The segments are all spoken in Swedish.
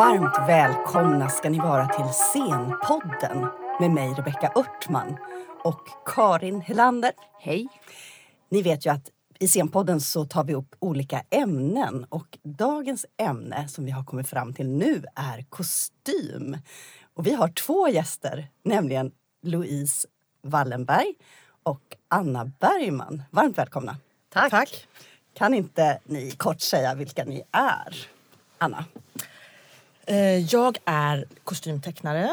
Varmt välkomna ska ni vara till Scenpodden med mig Rebecka Örtman och Karin Helander. Hej! Ni vet ju att i Scenpodden så tar vi upp olika ämnen och dagens ämne som vi har kommit fram till nu är kostym. Och vi har två gäster, nämligen Louise Wallenberg och Anna Bergman. Varmt välkomna! Tack! Tack. Kan inte ni kort säga vilka ni är? Anna? Eh, Jag är kostymtecknare.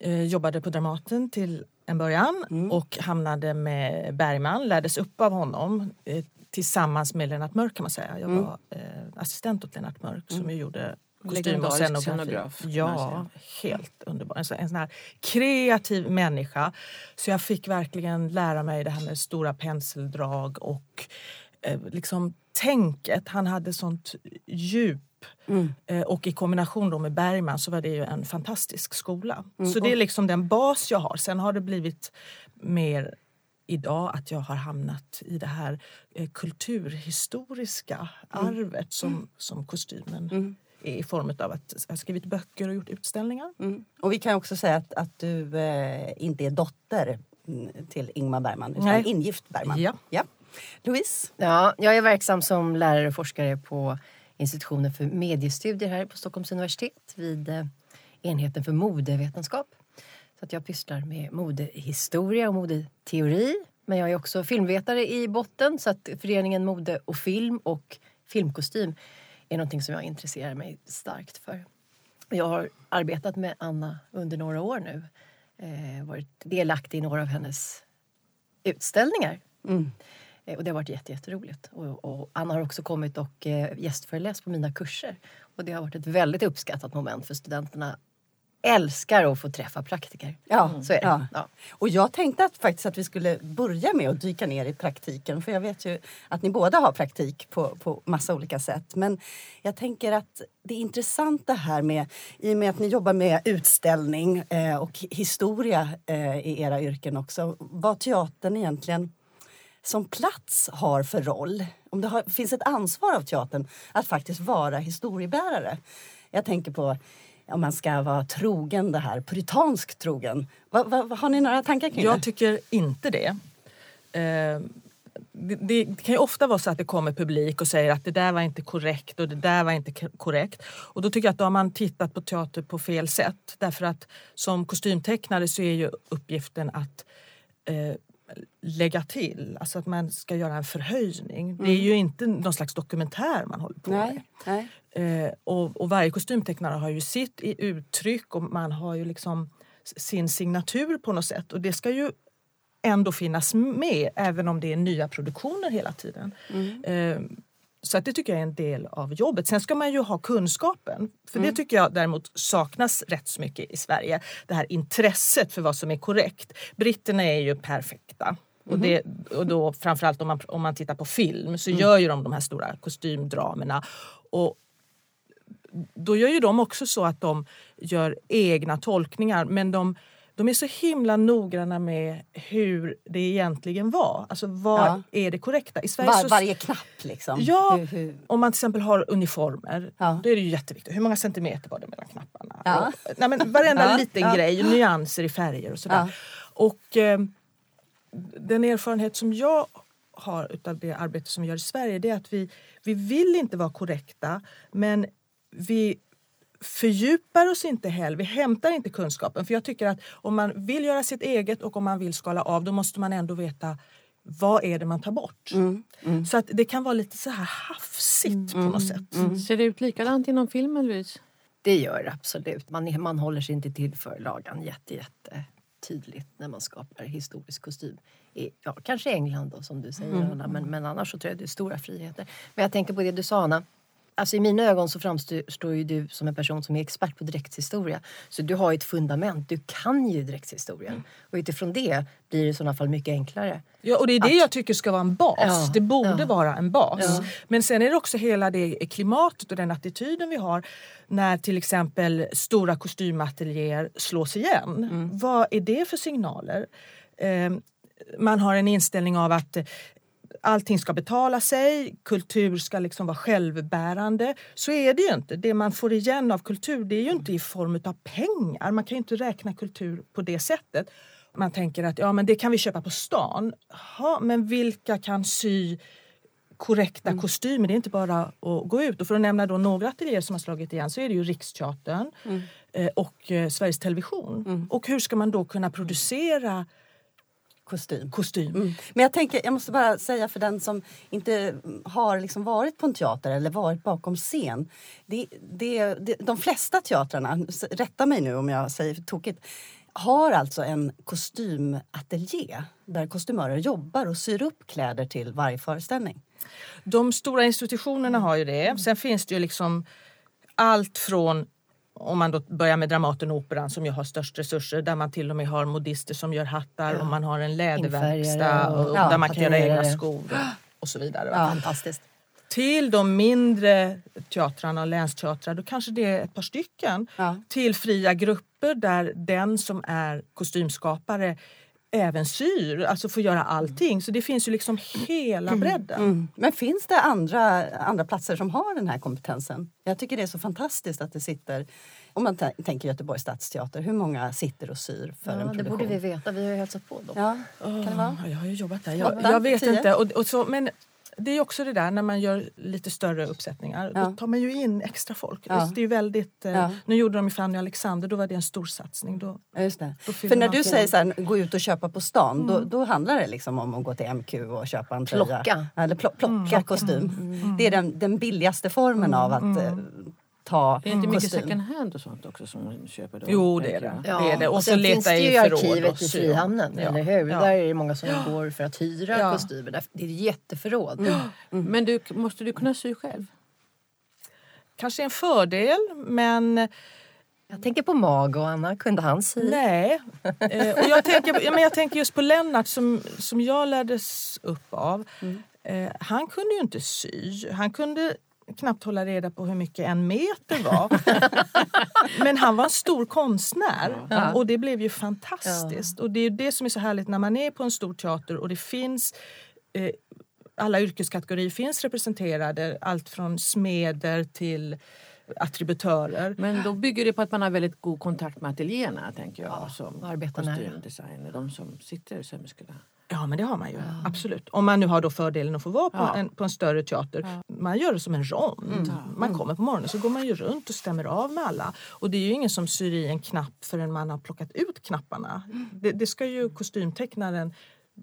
Eh, Jobbade på Dramaten till en början och hamnade med Bergman, lärdes upp av honom eh, tillsammans med Lennart Mörk kan man säga. Jag var eh, assistent åt Lennart Mörk som ju gjorde kostym och scenografi. scenograf, Ja, helt underbar. En, sån- en sån här kreativ människa. Så jag fick verkligen lära mig det här med stora penseldrag och eh, liksom tänket. Han hade sånt djup. Eh, och i kombination då med Bergman så var det ju en fantastisk skola. Så det är liksom den bas jag har. Sen har det blivit mer idag att jag har hamnat i det här eh, kulturhistoriska arvet som, som kostymen är i form av att jag har skrivit böcker och gjort utställningar. Mm. Och vi kan också säga att, att du eh, inte är dotter mm, till Ingmar Bergman utan Nej. ingift Bergman. Ja. ja. Louise? Ja, jag är verksam som lärare och forskare på institutionen för mediestudier här på Stockholms universitet vid eh, enheten för modevetenskap. Så att jag pysslar med modehistoria och modeteori. Men jag är också filmvetare i botten så att föreningen Mode och film och filmkostym är någonting som jag intresserar mig starkt för. Jag har arbetat med Anna under några år nu. Eh, varit delaktig i några av hennes utställningar. Mm. Och det har varit jätte, jätteroligt. Och, och Anna har också kommit och eh, gästföreläst på mina kurser. Och det har varit ett väldigt uppskattat moment för studenterna älskar att få träffa praktiker. Ja, Så är det. ja. Ja. Och jag tänkte att, faktiskt att vi skulle börja med att dyka ner i praktiken för jag vet ju att ni båda har praktik på, på massa olika sätt. Men jag tänker att det är intressant det här med, i och med att ni jobbar med utställning eh, och historia eh, i era yrken också, vad teatern egentligen som plats har för roll. Om det har, finns ett ansvar av teatern att faktiskt vara historiebärare. Jag tänker på om man ska vara trogen det här, puritansk trogen. Va, va, har ni några tankar kring Jag det? tycker inte det. Eh, det. Det kan ju ofta vara så att det kommer publik och säger att det där var inte korrekt och det där var inte korrekt. Och då tycker jag att då har man tittat på teater på fel sätt. Därför att som kostymtecknare så är ju uppgiften att eh, lägga till, alltså att man ska göra en förhöjning. Det är ju inte någon slags dokumentär man håller på med. Nej, nej. Eh, och, och varje kostymtecknare har ju sitt i uttryck och man har ju liksom sin signatur på något sätt. Och det ska ju ändå finnas med även om det är nya produktioner hela tiden. Eh, så att det tycker jag är en del av jobbet. Sen ska man ju ha kunskapen. För det tycker jag däremot saknas rätt så mycket i Sverige. Det här intresset för vad som är korrekt. Britterna är ju perfekta. Och, det, och då framförallt om man, om man tittar på film så gör ju de de här stora kostymdramerna. Och då gör ju de också så att de gör egna tolkningar men de, de är så himla noggranna med hur det egentligen var. Alltså vad Ja. är det korrekta? I Sverige Var, så, varje knapp liksom. Ja, Hur, hur, om man till exempel har uniformer, Ja. då är det ju jätteviktigt. Hur många centimeter var det mellan knapparna? Ja. Och, nej, men varenda liten grej, nyanser i färger och sådär. Och eh, den erfarenhet som jag har utav det arbete som vi gör i Sverige det är att vi, vi vill inte vara korrekta men vi fördjupar oss inte heller, vi hämtar inte kunskapen. För jag tycker att om man vill göra sitt eget och om man vill skala av då måste man ändå veta vad är det man tar bort. Så att det kan vara lite så här hafsigt på något sätt. Ser det ut likadant inom filmen, Louise? Det gör det absolut. Man, man håller sig inte till förlagan jätte, jätte tydligt när man skapar historisk kostym. I, ja, kanske England då, som du säger, Anna, men, men annars så tror jag det är stora friheter. Men jag tänker på det du sa, Anna. Alltså I mina ögon så framstår ju du som en person som är expert på dräktshistoria. Så du har ju ett fundament, du kan ju dräktshistorien. Och utifrån det blir det i sådana fall mycket enklare. Ja, och det är det jag tycker ska vara en bas. Ja, det borde ja. vara en bas. Men sen är det också hela det klimatet och den attityden vi har när till exempel stora kostymateljéer slås igen. Vad är det för signaler? Eh, man har en inställning av att allting ska betala sig, kultur ska liksom vara självbärande. Så är det ju inte. Det man får igen av kultur det är ju inte i form av pengar. Man kan ju inte räkna kultur på det sättet. Man tänker att ja, men det kan vi köpa på stan. Ha, men vilka kan sy korrekta Mm. kostymer? Det är inte bara att gå ut. Och för att nämna då några ateljéer som har slagit igen så är det ju Riksteatern Mm. eh, och eh, Sveriges Television. Och hur ska man då kunna producera Kostym. kostym? Mm. Men jag tänker, jag måste bara säga för den som inte har liksom varit på en teater eller varit bakom scen. Det, det, det, de flesta teatrarna, rätta mig nu om jag säger tokigt, har alltså en kostymateljé där kostymörer jobbar och syr upp kläder till varje föreställning. De stora institutionerna har ju det. Sen finns det ju liksom allt från om man då börjar med Dramaten och Operan som ju har störst resurser där man till och med har modister som gör hattar och man har en läderverkstad och- och, ja, där man kan göra egna skor och, så vidare. va? Fantastiskt. Till de mindre teatrarna och länsteatrar, då kanske det är ett par stycken. Ja. Till fria grupper där den som är kostymskapare även syr, alltså får göra allting. Så det finns ju liksom hela bredden. Mm. Men finns det andra, andra platser som har den här kompetensen? Jag tycker det är så fantastiskt att det sitter, om man tänker Göteborgs stadsteater, hur många sitter och syr för en Ja, det produktion? borde vi veta. Vi har ju hälsat på dem. Ja, kan det vara? Ja, Jag har ju jobbat där. Jag, jag vet tio? inte. Och, och så, men det är också det där när man gör lite större uppsättningar. Ja. Då tar man ju in extra folk. Ja. Det är ju väldigt, eh, Ja. Nu gjorde de ju Fanny och Alexander, då var det en stor satsning. Då, Just det. Då För när du säger så här, gå ut och köpa på stan, då, då handlar det liksom om att gå till MQ och köpa en tröja. Plocka. Eller plo- plocka kostym. Det är den, den billigaste formen av att eh, ta Det är inte mycket kostym. second hand och sånt också som köper då? Jo, det är det. jag. det är det. Och, så sen leta finns det i ju arkivet och i. Frihamnen, Ja. eller hur? Ja. Där är det många som går för att hyra Ja. kostymer. Det är ett jätteförråd. Mm. Men du, måste du kunna sy själv? Kanske en fördel, men Jag tänker på Mag och Anna. Kunde han sy? nej. Eh, och jag, tänker, ja, men jag tänker just på Lennart som, som jag lärdes upp av. Eh, han kunde ju inte sy. Han kunde knappt hålla reda på hur mycket en meter var. Men han var en stor konstnär och det blev ju fantastiskt. Och det är det som är så härligt när man är på en stor teater och det finns eh, alla yrkeskategorier finns representerade. Allt från smeder till attributörer. Men då bygger det på att man har väldigt god kontakt med ateljéerna, tänker jag. Ja, som arbetar nära. kostymdesigner, de som sitter sömmerskorna. Ja, men det har man ju. Absolut. Om man nu har då fördelen att få vara på, Ja. en, på en större teater. Man gör det som en rond. Man kommer på morgonen så går man ju runt och stämmer av med alla. Och det är ju ingen som syr i en knapp förrän man har plockat ut knapparna. Det, det ska ju kostymtecknaren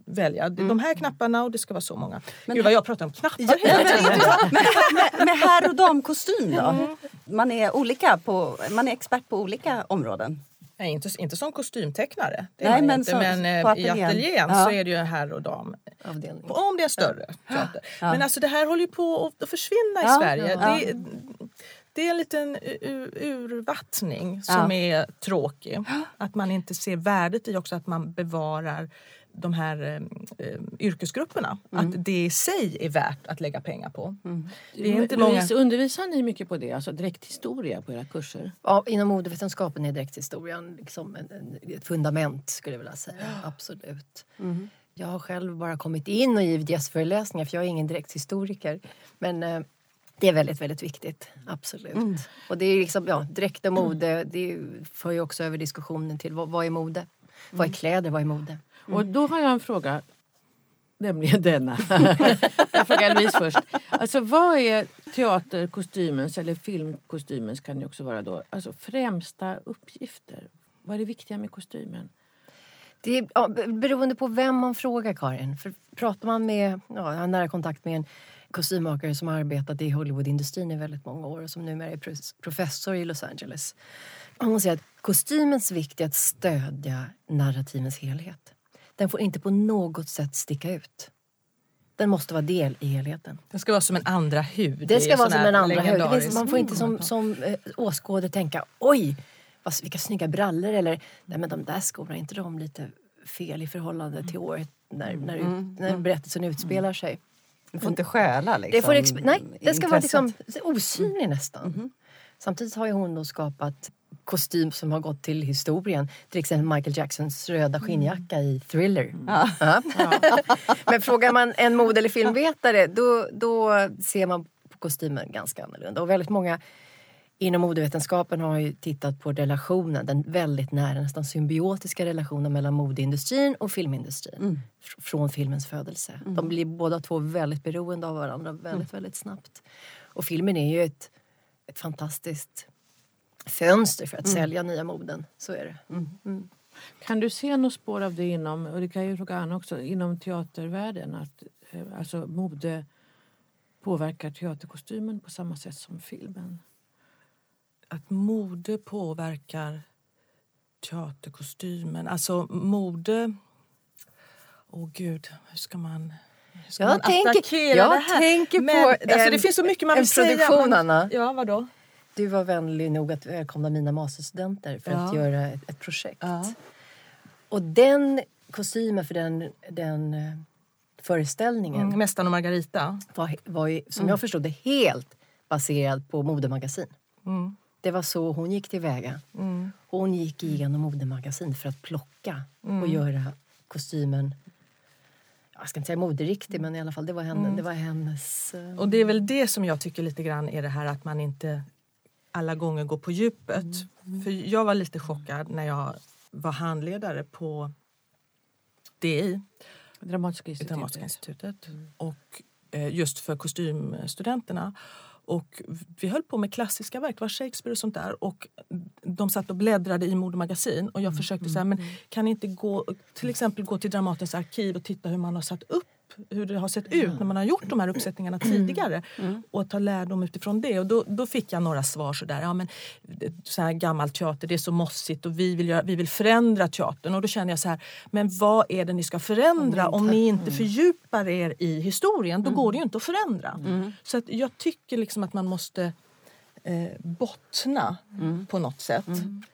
välja. De här knapparna och det ska vara så många. Gud vad jag pratar om knappar Ja, hela men, med, med herr och damkostym då? Man är, olika på, man är expert på olika områden. Nej, inte, inte som kostymtecknare. Det Nej, men inte. som- men på eh, i ateljén. ateljén Ja. så är det ju herr och dam. Avdelning. Om det är en större teater. Men alltså det här håller ju på att- försvinna i Ja, Sverige. ja. Det, det är en liten urvattning som är tråkig. Att man inte ser värdet i också att man bevarar de här eh, eh, yrkesgrupperna. Mm. Att det i sig är värt att lägga pengar på. Det är inte många... Louise, Undervisar ni mycket på det, alltså direkthistoria på era kurser? Ja, inom modevetenskapen är direkthistorien liksom en, en, ett fundament skulle jag vilja säga. Absolut. Jag har själv bara kommit in och givit gästföreläsningar för jag är ingen direkthistoriker. Men eh, det är väldigt, väldigt viktigt. Absolut. Och det är liksom, ja, dräkt och mode, det för ju också över diskussionen till vad, vad är mode? Vad är kläder? Vad är mode? Och då har jag en fråga, nämligen denna. jag frågar Louise först. Alltså vad är teaterkostymens, eller filmkostymens kan det också vara då, alltså främsta uppgifter? Vad är det viktiga med kostymen? Det är ja, be- beroende på vem man frågar, Karin. För pratar man med, ja, jag har nära kontakt med en kostymmakare som har arbetat i Hollywoodindustrin i väldigt många år och som numera är professor i Los Angeles. Hon säger att kostymens vikt är att stödja narrativens helhet. Den får inte på något sätt sticka ut. Den måste vara del i helheten. Det ska vara som en andra hud. Det ska vara som en andra hud. Finns, man får inte som, som eh, åskådare tänka oj, vad, vilka snygga brallor eller nej men de där skorna, är inte de lite fel i förhållande till året när, när, ut, när berättelsen utspelar sig? Du får inte stjäla liksom, Det får exp- nej, det ska vara liksom osynlig nästan. Samtidigt har ju hon då skapat kostym som har gått till historien. Till exempel Michael Jacksons röda skinnjacka i Thriller. Ja. Ja. Men frågar man en mode eller filmvetare då, då ser man på kostymen ganska annorlunda. Och väldigt många inom modevetenskapen har ju tittat på relationen, den väldigt nära, nästan symbiotiska relationen mellan modeindustrin och filmindustrin. Mm. fr- Från filmens födelse. De blir båda två väldigt beroende av varandra väldigt, väldigt snabbt. Och filmen är ju ett, ett fantastiskt fönster för att sälja nya moden. Så är det. Mm. Kan du se något spår av det inom, och det kan jag ju fråga Anna också, inom teatervärlden? Att eh, alltså, mode påverkar teaterkostymen på samma sätt som filmen? Att mode påverkar teaterkostymen. Alltså mode... Åh gud, hur ska man... Hur ska Jag man tänker- attackera jag det här? tänker på Men, alltså, en- det finns så mycket man vill säga. produktion, men- Anna. Ja, vadå? Du var vänlig nog att välkomna mina masterstudenter för att göra ett, ett projekt. Och den kostymen för den, den eh, föreställningen Mm, Mästaren och Margarita. var, var ju, som jag förstod det helt baserad på modemagasin. Mm. Det var så hon gick tillväga. Mm. Hon gick igenom modemagasin för att plocka och göra kostymen jag ska inte säga moderiktig, men i alla fall det var, henne, det var hennes... eh, Och det är väl det som jag tycker lite grann är det här att man inte alla gånger går på djupet. För jag var lite chockad när jag var handledare på DI, Dramatiska institutet. Dramatiska institutet. Och eh, just för kostymstudenterna. Och vi höll på med klassiska verk, var Shakespeare och sånt där. Och de satt och bläddrade i modemagasin och jag försökte säga, men kan ni inte gå, till exempel gå till Dramatens arkiv och titta hur man har satt upp hur det har sett ut när man har gjort de här uppsättningarna tidigare och ta lärdom utifrån det. Och då, då fick jag några svar sådär, ja men så här gammal teater det är så mossigt och vi vill, göra, vi vill förändra teatern. Och då känner jag så här, men vad är det ni ska förändra om ni inte fördjupar er i historien? Då går det ju inte att förändra. Så att jag tycker liksom att man måste eh, bottna på något sätt.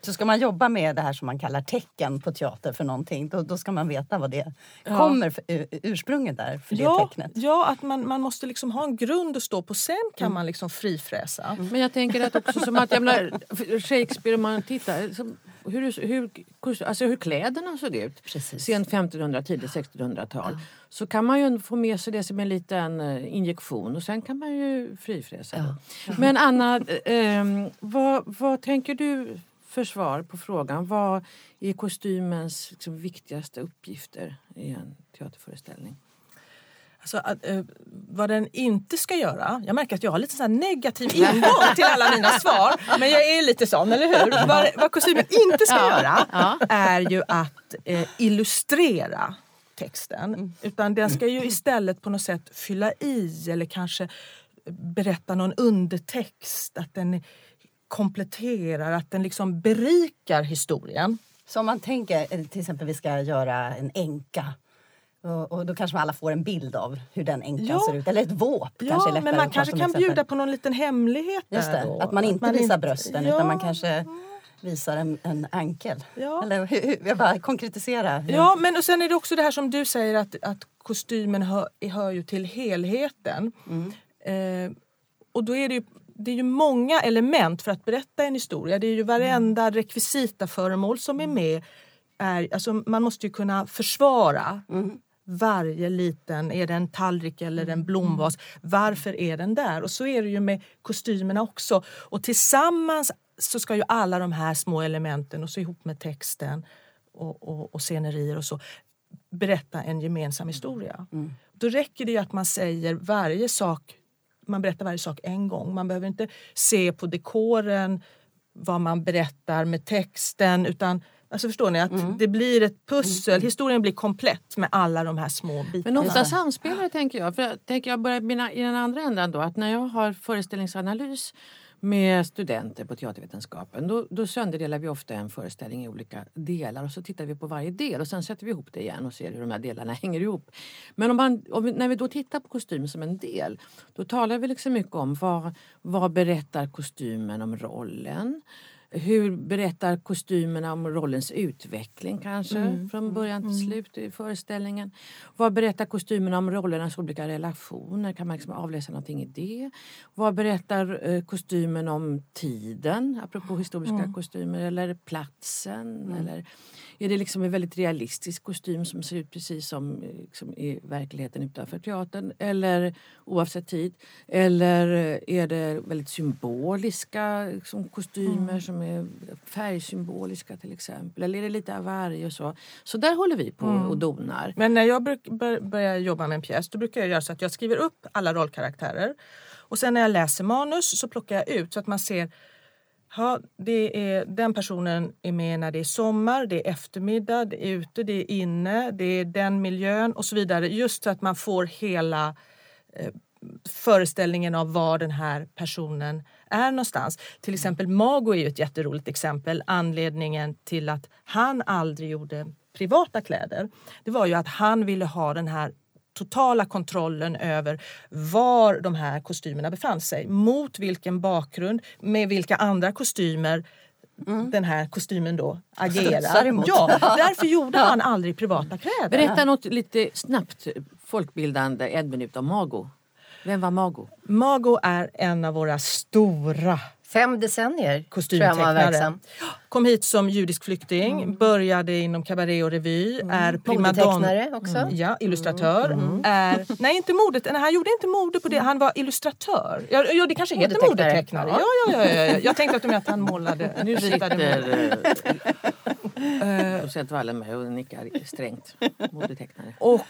Så ska man jobba med det här som man kallar tecken på teater för någonting, då, då ska man veta vad det kommer för, ur- ursprunget där för det Ja, tecknet. ja, att man, man måste liksom ha en grund att stå på. Sen kan man liksom frifräsa. Men jag tänker att också som att jag menar, Shakespeare om man tittar som, hur, hur, alltså hur kläderna såg ut Precis. sent 1500 tidigt 1600-tal så kan man ju få med sig det som en liten eh, injektion och sen kan man ju frifräsa. Ja. Men Anna, eh, eh, vad, vad tänker du för svar på frågan? Vad är kostymens liksom, viktigaste uppgifter i en teaterföreställning? Alltså, att, eh, vad den inte ska göra. Jag märker att jag har lite så här negativ ingång till alla mina svar. Men jag är lite sån, eller hur? Vad, vad kostymen inte ska göra är ju att eh, illustrera texten. Utan den ska ju istället på något sätt fylla i eller kanske berätta någon undertext. Att den kompletterar, att den liksom berikar historien. Så om man tänker eh, till exempel vi ska göra en änka och, och då kanske alla får en bild av hur den änkan Ja. ser ut. Eller ett våp kanske är Ja, lättare men man att kanske kan exempel. bjuda på någon liten hemlighet Just det, då. att man inte visar brösten Ja. utan man kanske visar en, en ankel. Ja. Eller hur, hur, jag bara konkretisera. hur- Ja, men och sen är det också det här som du säger att, att kostymen hör, hör ju till helheten. Eh, och då är det ju, det är ju många element för att berätta en historia. Det är ju varenda rekvisita föremål som är med. Är, alltså man måste ju kunna försvara varje liten, är det en tallrik eller en blomvas, varför är den där? Och så är det ju med kostymerna också. Och tillsammans så ska ju alla de här små elementen och så ihop med texten och, och, och scenerier och så berätta en gemensam historia. Då räcker det ju att man säger varje sak, man berättar varje sak en gång. Man behöver inte se på dekoren vad man berättar med texten utan Alltså förstår ni att det blir ett pussel, historien blir komplett med alla de här små bitarna. Men ofta samspelar det, tänker jag. För jag tänker jag börjar mina, i den andra änden då, att när jag har föreställningsanalys med studenter på teatervetenskapen då, då sönderdelar vi ofta en föreställning i olika delar och så tittar vi på varje del och sen sätter vi ihop det igen och ser hur de här delarna hänger ihop. Men om man, om vi, när vi då tittar på kostym som en del då talar vi liksom mycket om vad, vad berättar kostymen om rollen? Hur berättar kostymerna om rollens utveckling kanske Mm. från början till slut i föreställningen? Vad berättar kostymerna om rollernas olika relationer? Kan man liksom avläsa någonting i det? Vad berättar eh, kostymen om tiden, apropå historiska Mm. kostymer, eller platsen? Eller är det liksom en väldigt realistisk kostym som ser ut precis som eh, liksom, i verkligheten utanför teatern? Eller oavsett tid? Eller eh, är det väldigt symboliska liksom, kostymer som är färgsymboliska till exempel? Eller är det lite av varje och så? Så där håller vi på och donar. Men när jag börjar jobba med en pjäs då brukar jag göra så att jag skriver upp alla rollkaraktärer. Och sen när jag läser manus så plockar jag ut så att man ser Ja, det är, den personen är med när det är sommar, det är eftermiddag, det är ute, det är inne, det är den miljön och så vidare. Just så att man får hela eh, föreställningen av var den här personen är någonstans. Till exempel Mago är ju ett jätteroligt exempel. Anledningen till att han aldrig gjorde privata kläder, det var ju att han ville ha den här totala kontrollen över var de här kostymerna befann sig. Mot vilken bakgrund, med vilka andra kostymer den här kostymen då agerar. Ja, därför gjorde han aldrig privata kläder. Berätta något lite snabbt folkbildande, en minut om Mago. Vem var Mago? Mago är en av våra stora Fem decennier tror jag han var kostymtecknare. verksam. Kom hit som judisk flykting, började inom kabaré och revy, är primadonna. Modetecknare också. Ja, illustratör. Är, nej, inte modet. Nej, han gjorde inte mode på det. Han var illustratör. Ja, ja det kanske heter Modetecknare. Ja, ja, ja, ja, ja. Jag tänkte att, de, att han målade. Nu sitter eh, docent Wallenberg och nickar strängt. Modetecknare. Och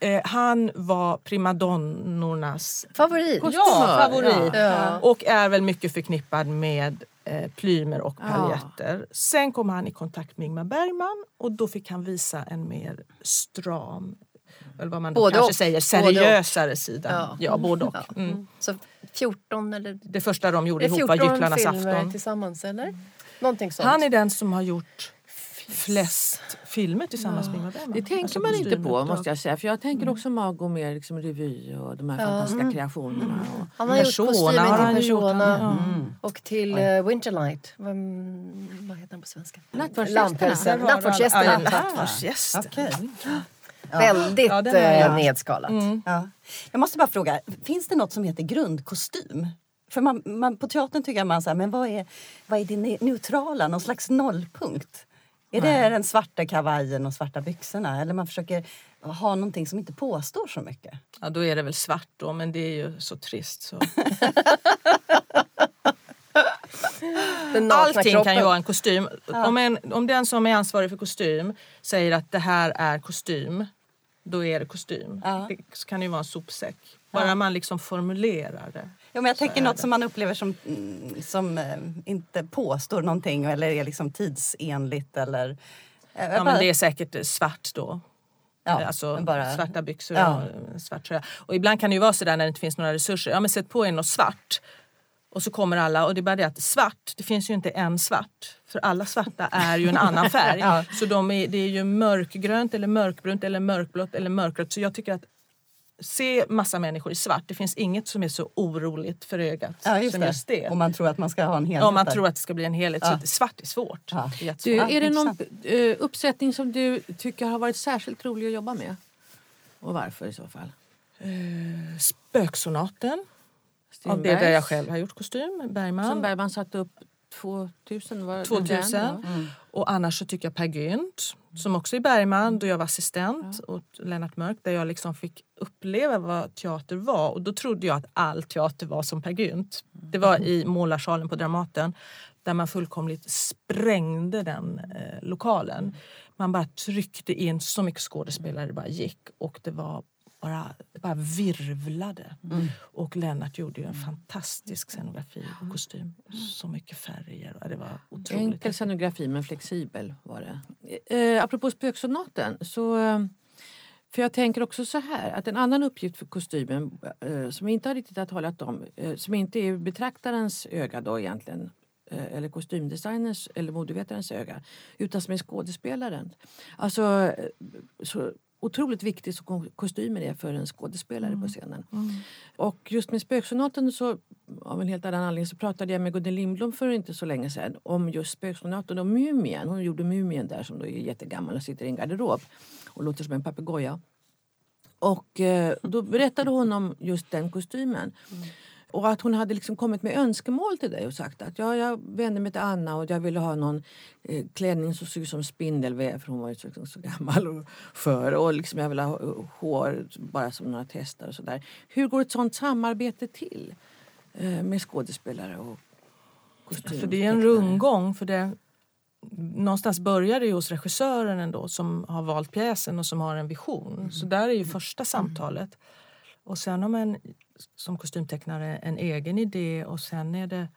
eh, han var primadonnornas Favorit. ja, favorit. Ja. Och är väl mycket förknippad med eh, plymer och Ja. paljetter. Sen kom han i kontakt med Ingmar Bergman och då fick han visa en mer stram, eller vad man Både kanske och. säger, seriösare sida. Ja. Ja, både och. Ja. Mm. Så 14 eller Det första de gjorde ihop var 14 Gycklarnas afton. tillsammans eller? Någonting sånt. Han är den som har gjort flest filmer tillsammans med Ingmar Bergman. Det tänker Alltså man inte på måste jag säga. För jag tänker också Mago mer liksom revy och de här fantastiska kreationerna. Och, Han har gjort Persona kostymen till. Persona Mm. och till uh, Winterlight. Vad, vad heter han på svenska? Nattvardsgästerna. Du Nattvardsgästerna. alla- Ja. Väldigt Ja, den jag eh, nedskalat. Mm. Ja. Jag måste bara fråga, finns det något som heter grundkostym? För man, man, på teatern tycker man så här, men vad är, vad är det ne- neutrala, någon slags nollpunkt? Är det den svarta kavajen och svarta byxorna? Eller man försöker ha någonting som inte påstår så mycket? Ja, då är det väl svart då, men det är ju så trist. Så. Allting kroppen. kan ju vara en kostym. Om, en, om den som är ansvarig för kostym säger att det här är kostym, då är det kostym. Ja. Det kan ju vara en sopsäck. Bara man liksom formulerar det. Ja, men jag tänker något det. som man upplever som, mm, som eh, inte påstår någonting eller är liksom tidsenligt eller... eh, Ja, bara- men det är säkert svart då. ja, alltså bara, svarta byxor Ja. och svart tröja. Och ibland kan det ju vara sådär när det inte finns några resurser. Ja men sätt på er något svart. Och så kommer alla och det är bara det att svart, det finns ju inte en svart. För alla svarta är ju en annan färg. Ja. Så de är, det är ju mörkgrönt eller mörkbrunt eller mörkblått eller mörkrött. Så jag tycker att se massa människor i svart, det finns inget som är så oroligt för ögat ja, just som det. just det. Om man tror att man ska ha en helhet Om man där. tror att det ska bli en helhet. Ja. Så svart är svårt. Ja. Det är du, är det någon intressant. eh, uppsättning som du tycker har varit särskilt rolig att jobba med? Och varför i så fall? Spöksonaten. Av det där jag själv har gjort kostym. Bergman. Som Bergman satte upp 2000. Var det 2000. den, ja? Och annars så tycker jag Per Gynt, som också är Bergman, då jag var assistent åt Lennart Mörk, där jag liksom fick uppleva vad teater var. Och då trodde jag att all teater var som Per Gynt. Det var i Målarsalen på Dramaten, där man fullkomligt sprängde den eh, lokalen. Man bara tryckte in så mycket skådespelare det bara gick. Och det var bara, bara virvlade. Och Lennart gjorde ju en fantastisk scenografi och kostym. Så mycket färger. Det var otroligt. Enkel scenografi men flexibel var det. Eh, apropå spöksonaten så... Eh, för jag tänker också så här att en annan uppgift för kostymen eh, som vi inte har riktigt har talat om, eh, som inte är betraktarens öga då egentligen, eh, eller kostymdesigners eller modevetarens öga, utan som är skådespelaren. Alltså, eh, så otroligt viktigt som kostymer är för en skådespelare Mm. på scenen. Och just med Spöksonaten så av en helt annan anledning så pratade jag med Gunnel Lindblom för inte så länge sedan om just Spöksonaten och Mumien. Hon gjorde Mumien där som då är jättegammal och sitter i en garderob och låter som en papegoja. Och eh, då berättade hon om just den kostymen. Och att hon hade liksom kommit med önskemål till dig och sagt att ja, jag vände mig till Anna och jag ville ha någon eh, klänning som såg ut som spindelväv för hon var ju så, så gammal och för och liksom jag ville ha eh, hår bara som några testar och sådär. Hur går ett sånt samarbete till eh, med skådespelare och kostym? För det är en rundgång. För det, någonstans börjar det ju hos regissören ändå som har valt pjäsen och som har en vision. Så där är ju första samtalet. Och sen har man som kostymtecknare en egen idé och sen är det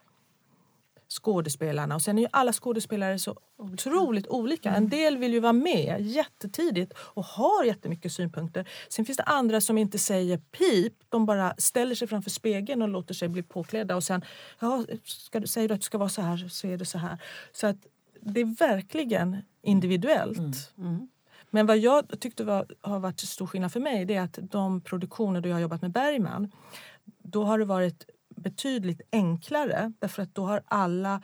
skådespelarna. Och sen är ju alla skådespelare så otroligt olika. En del vill ju vara med jättetidigt och har jättemycket synpunkter. Sen finns det andra som inte säger pip. De bara ställer sig framför spegeln och låter sig bli påklädda och sen ja, ska du, säger du att det ska vara så här så är det så här. Så att det är verkligen individuellt. Men vad jag tyckte var, har varit stor skillnad för mig det är att de produktioner då jag har jobbat med Bergman då har det varit betydligt enklare därför att då har alla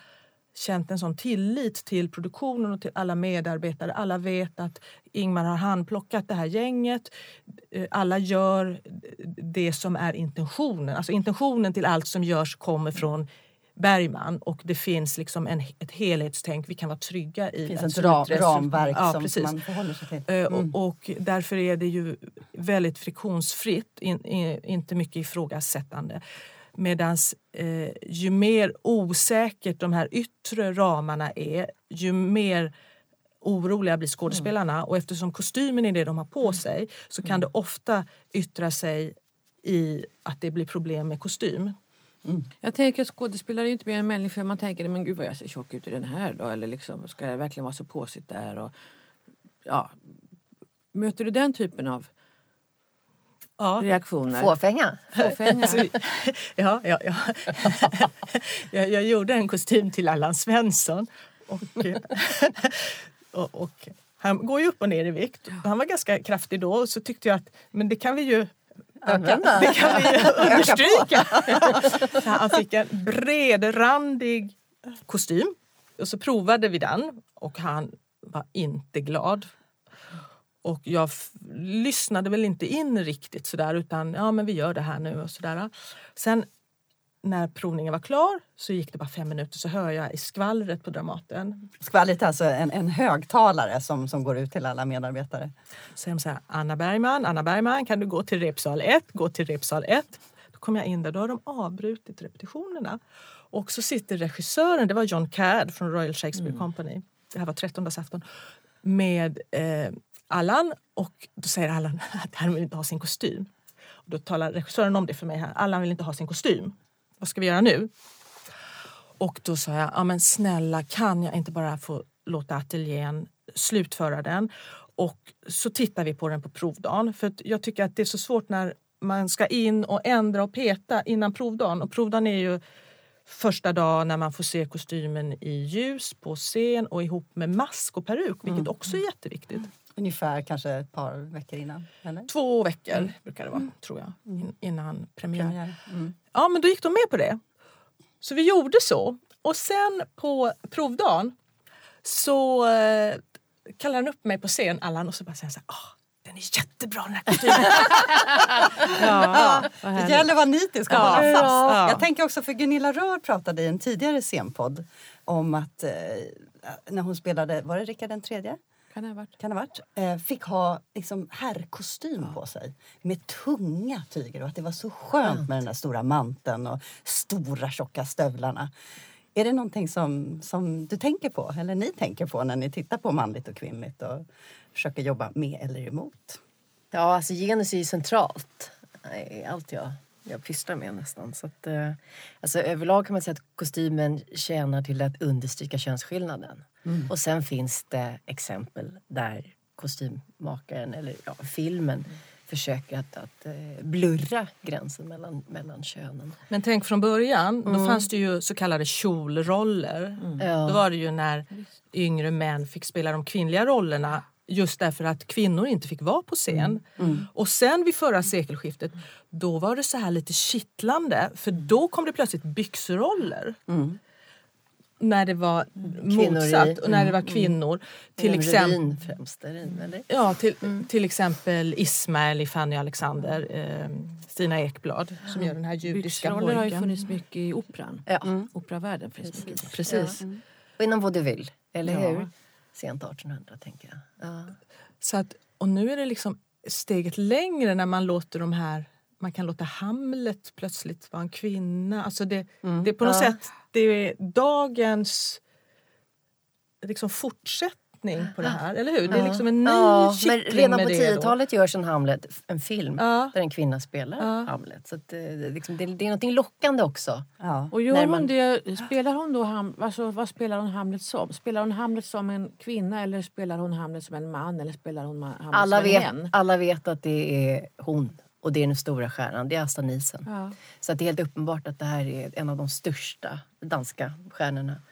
känt en sån tillit till produktionen och till alla medarbetare. Alla vet att Ingmar har handplockat det här gänget. Eh, alla gör det som är intentionen. Alltså intentionen till allt som görs kommer från Bergman och det finns liksom en, ett helhetstänk. Vi kan vara trygga i Det finns ett ram, ramverk Ja, som precis. man förhåller sig till. Eh, Mm. Och, och därför är det ju väldigt friktionsfritt, in, in, inte mycket ifrågasättande. Medan eh, ju mer osäkert de här yttre ramarna är, ju mer oroliga blir skådespelarna. Och eftersom kostymen är det de har på sig så kan det ofta yttra sig i att det blir problem med kostym. Jag tänker att skådespelare är inte mer än människor. Man tänker men gud vad jag ser tjock ut i den här då. Eller liksom, ska jag verkligen vara så påsigt där? Och, ja. Möter du den typen av Ja. reaktioner? Fåfänga. Fåfänga? Alltså, ja, ja, ja. jag, jag gjorde en kostym till Allan Svensson. Och, och, och han går ju upp och ner i vikt. Han var ganska kraftig då och så tyckte jag att men det kan vi ju Använda. det kan vi understryka. Han fick en bredrandig kostym. Och så provade vi den och han var inte glad. Och jag lyssnade väl inte in riktigt sådär utan ja men vi gör det här nu och sådär. Sen när provningen var klar så gick det bara fem minuter så hör jag i skvallret på Dramaten Skvallret är alltså en, en högtalare som, som går ut till alla medarbetare. säger de så här, Anna Bergman, Anna Bergman kan du gå till repsal 1, gå till repsal 1. Då kom jag in där, då har de avbrutit repetitionerna. Och så sitter regissören, det var John Cadd från Royal Shakespeare Company, det här var trettondagsafton, med eh, Allan och då säger Allan att han vill inte ha sin kostym. Och då talar regissören om det för mig här, Allan vill inte ha sin kostym. Vad ska vi göra nu? Och då sa jag, ja men snälla kan jag inte bara få låta ateljén slutföra den? Och så tittar vi på den på provdagen. För jag tycker att det är så svårt när man ska in och ändra och peta innan provdagen. Och provdagen är ju första dagen när man får se kostymen i ljus på scen och ihop med mask och peruk, vilket också är jätteviktigt. Ungefär kanske ett par veckor innan. Eller? Två veckor brukar det vara, tror jag, in, innan premiär. Premiär. Mm. Ja, men då gick de med på det. Så vi gjorde så. Och sen på provdagen så eh, kallar han upp mig på scen, Allan, och så bara säger så här, ah, den är jättebra den här kostymen. Ja, vad Det gäller att vara nitisk och Ja. hålla fast. Ja. Jag tänker också för Gunilla Rör pratade i en tidigare scenpodd om att eh, när hon spelade, var det Rickard den tredje? Kan det ha varit? Kan ha varit? Eh, fick ha liksom, herrkostym på sig med tunga tyger och att det var så skönt med den där stora manteln och stora tjocka stövlarna. Är det någonting som, som du tänker på eller ni tänker på när ni tittar på manligt och kvinnligt och försöker jobba med eller emot? Ja, alltså genus är ju centralt i allt jag, jag pysslar med nästan. Så att, eh, alltså, överlag kan man säga att kostymen tjänar till att understryka könsskillnaden. Och sen finns det exempel där kostymmakaren eller ja, filmen försöker att, att eh, blurra gränsen mellan, mellan könen. Men tänk från början, då fanns det ju så kallade kjolroller. Ja. Då var det ju när yngre män fick spela de kvinnliga rollerna Just därför att kvinnor inte fick vara på scen. Mm. Och sen vid förra sekelskiftet, då var det så här lite kittlande för då kom det plötsligt byxroller. Mm. När det var Kvinnor i- motsatt och när det mm, var kvinnor. Till, Inom exempel, främst, det, eller? ja, till, till exempel Ismael i Fanny Alexander, eh, Stina Ekblad som gör den här judiska Byxroller har ju funnits mycket i operan. Ja, Operavärlden finns mycket. Precis. Ja. Och inom vaudeville, eller Ja. hur? Sent 1800 tänker jag. Ja. Så att, och nu är det liksom steget längre när man låter de här man kan låta Hamlet plötsligt vara en kvinna. Alltså det, det är på något Ja. sätt det är dagens liksom fortsättning på det här. Eller hur? Det är liksom en ny Ja, men redan med på det då. 10-talet görs en Hamlet, en film, Ja. där en kvinna spelar Ja. Hamlet. Så att, eh, det, liksom, det, det är något lockande också. Ja. Och gör man- det, spelar hon då Ham, alltså, vad spelar hon Hamlet som? Spelar hon Hamlet som en kvinna eller spelar hon Hamlet som en man eller spelar hon Hamlet Alla som en vet, hen? alla vet att det är hon och det är den stora stjärnan, det är Asta Nielsen. Ja. Så det är helt uppenbart att det här är en av de största danska stjärnorna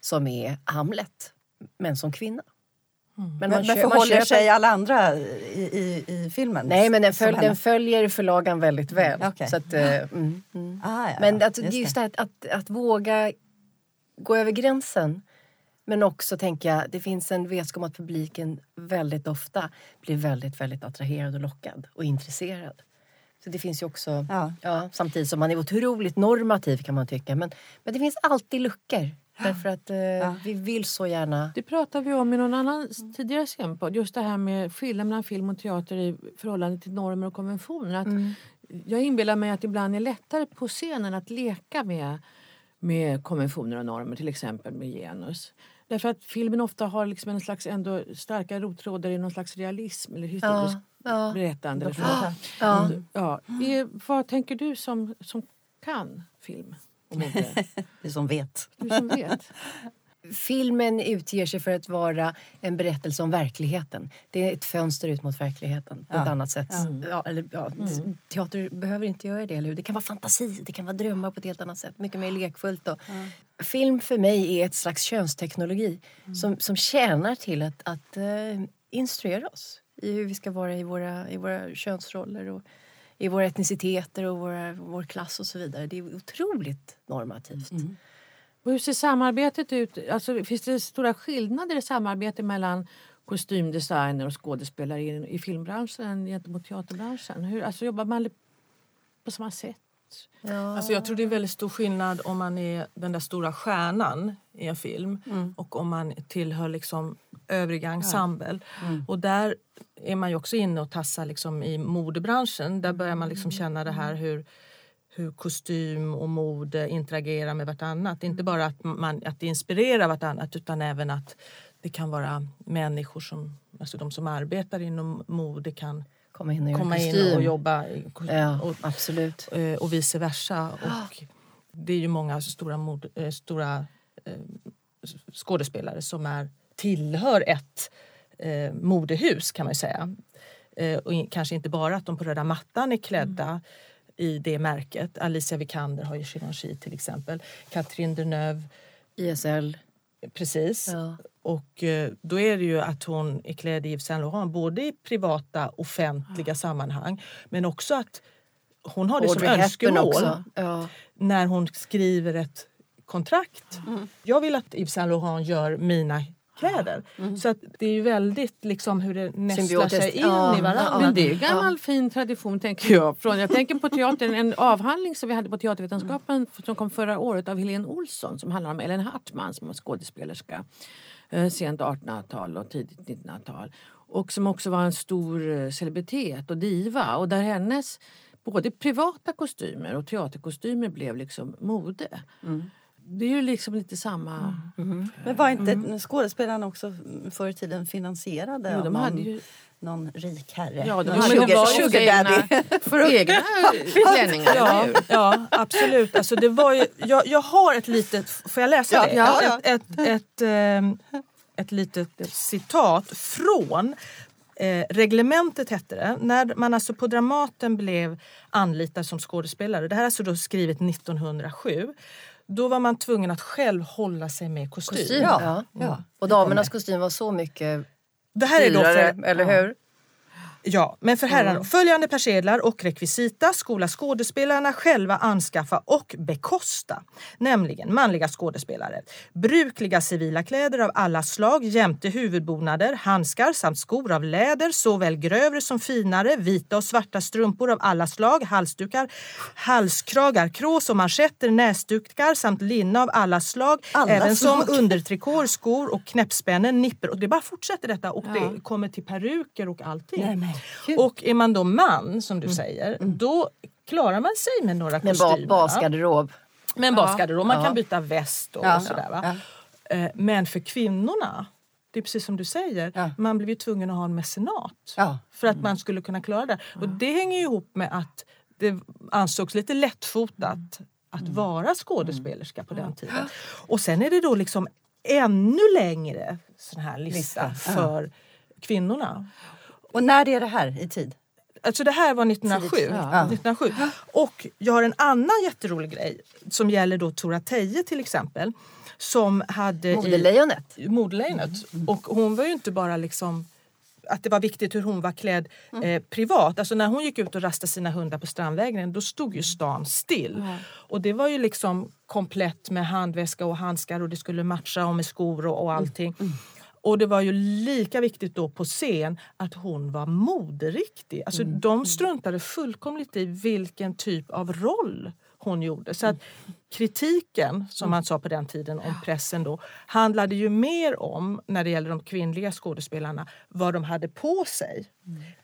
som är Hamlet, men som kvinna. Men, Men, man men man förhåller sig alla andra i, i, i filmen? Nej, men den, följ, den följer förlagan väldigt väl. Okej. Så att, mm, mm. Ah, ja, Men att, det just det. att, att, att våga gå över gränsen. Men också tänka, jag, det finns en vetskap om att publiken väldigt ofta blir väldigt, väldigt attraherad och lockad och intresserad. Så det finns ju också, Ja. ja. samtidigt som man är otroligt normativ kan man tycka. Men, men det finns alltid luckor. Därför att eh, vi vill så gärna... Det pratade vi om i någon annan tidigare scenpodd. Just det här med skillnaden mellan film och teater i förhållande till normer och konventioner. Att Jag inbillar mig att det ibland är lättare på scenen att leka med, med konventioner och normer, till exempel med genus. Därför att filmen ofta har liksom en slags ändå starka rottrådar i någon slags realism eller historiskt ja. berättande. eller så. Ja. Ja. Eh, vad tänker du som, som kan film och mode? Du som vet. Du som vet. Filmen utger sig för att vara en berättelse om verkligheten. Det är ett fönster ut mot verkligheten på ett Ja. annat sätt. Ja, eller, ja, Teater behöver inte göra det. Eller hur? Det kan vara fantasi, det kan vara drömmar på ett helt annat sätt. Mycket mer lekfullt. Och. Film för mig är ett slags könsteknologi som, som tjänar till att, att eh, instruera oss i hur vi ska vara i våra, i våra könsroller och i våra etniciteter och våra, vår klass och så vidare. Det är otroligt normativt. Och hur ser samarbetet ut? Alltså, finns det stora skillnader i samarbete mellan kostymdesigner och skådespelare i, i filmbranschen gentemot teaterbranschen? Hur, alltså, jobbar man på samma sätt? Ja. Alltså jag tror det är väldigt stor skillnad om man är den där stora stjärnan i en film och om man tillhör liksom övriga ensemble. Och där är man ju också inne och tassar liksom i modebranschen. Där börjar man liksom känna det här hur, hur kostym och mode interagerar med vartannat. Inte bara att, man, att det inspirerar vartannat utan även att det kan vara människor som, alltså de som arbetar inom mode kan Komma in och komma in och jobba. Ja, Och, absolut. eh, och vice versa. Och det är ju många stora, mod, eh, stora eh, skådespelare som är, tillhör ett eh, modehus kan man ju säga. Och kanske inte bara att de på röda mattan är klädda i det märket. Alicia Vikander har ju Givenchy till exempel. Catherine Deneuve, ISL. precis. Ja. Och eh, då är det ju att hon är klädd i Yves Saint Laurent både i privata offentliga sammanhang men också att hon har det som Audrey Hepburn önskemål. Ja. när hon skriver ett kontrakt. Jag vill att Yves Saint Laurent gör mina kläder. Så att det är ju väldigt liksom hur det nästlar sig in Ja, i varandra. ja. Men det är ju gammal fin tradition tänker jag. Från, jag tänker på teatern, en avhandling som vi hade på Teatervetenskapen som kom förra året av Helene Olsson som handlar om Ellen Hartman som var skådespelerska. Eh, sent 1800-tal och tidigt 1900-tal. Och som också var en stor eh, celebritet och diva. Och där hennes både privata kostymer och teaterkostymer blev liksom mode. Det är ju liksom lite samma... Men var inte skådespelarna också förr i tiden finansierade Jo, de någon, hade ju någon rik herre? Ja, de någon hade sugar, ju sugar egna, egna klänningar, Ja, ja absolut. Alltså det var ju, jag, jag har ett litet... Får jag läsa Ja, det? ja, ja. Ett, ett, ett, ehm, ett litet citat från eh, Reglementet hette det. När man alltså på Dramaten blev anlitad som skådespelare. Det här är alltså då skrivet 1907. Då var man tvungen att själv hålla sig med kostym. Kostym, Ja, ja. ja. Och damernas kostym var så mycket Det här är då för, eller hur? Ja, men för herrarna. Följande persedlar och rekvisita skola skådespelarna själva anskaffa och bekosta. Nämligen manliga skådespelare. Brukliga civila kläder av alla slag jämte huvudbonader, handskar samt skor av läder, såväl grövre som finare, vita och svarta strumpor av alla slag, halsdukar, halskragar, krås och manschetter, näsdukar samt linne av alla slag. Alla även som slag. undertrikåer, skor och knäppspännen, nipper. Och det bara fortsätter detta och Ja. det kommer till peruker och allting. Nej, Och är man då man, som du säger, då klarar man sig med några Med kostymer. basgarderob. Med en basgarderob. Man Ja. kan byta väst och, Ja. och sådär. Va? Ja. Eh, Men för kvinnorna, det är precis som du säger, Ja. man blev ju tvungen att ha en mecenat. Ja. För att man skulle kunna klara det. Och det hänger ihop med att det ansågs lite lättfotat att vara skådespelerska på den tiden. Och sen är det då liksom ännu längre sån här lista Lista, ja. för kvinnorna. Och när är det här i tid? Alltså det här var 1907. Tidigt, ja. 1907. Och jag har en annan jätterolig grej som gäller då Tora Teje till exempel. Som hade i Modelejonet. Modelejonet. Och hon var ju inte bara liksom att det var viktigt hur hon var klädd eh, privat. Alltså när hon gick ut och rastade sina hundar på Strandvägen då stod ju stan still. Och det var ju liksom komplett med handväska och handskar och det skulle matcha och med skor och, och allting. Och det var ju lika viktigt då på scen att hon var moderiktig. Alltså de struntade fullkomligt i vilken typ av roll hon gjorde. Så att kritiken, som man sa på den tiden om pressen då, handlade ju mer om, när det gäller de kvinnliga skådespelarna, vad de hade på sig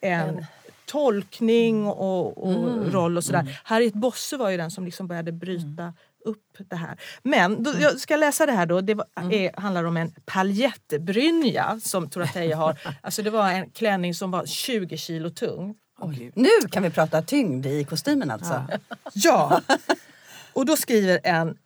än tolkning och, och roll och sådär. Harriet Bosse var ju den som liksom började bryta upp det här. Men då, jag ska läsa det här då. Det var, är, handlar om en paljettbrynja som Tora Teje har. Alltså det var en klänning som var 20 kilo tung. Nu kan vi prata tyngd i kostymen alltså. Ja! Och då skriver en,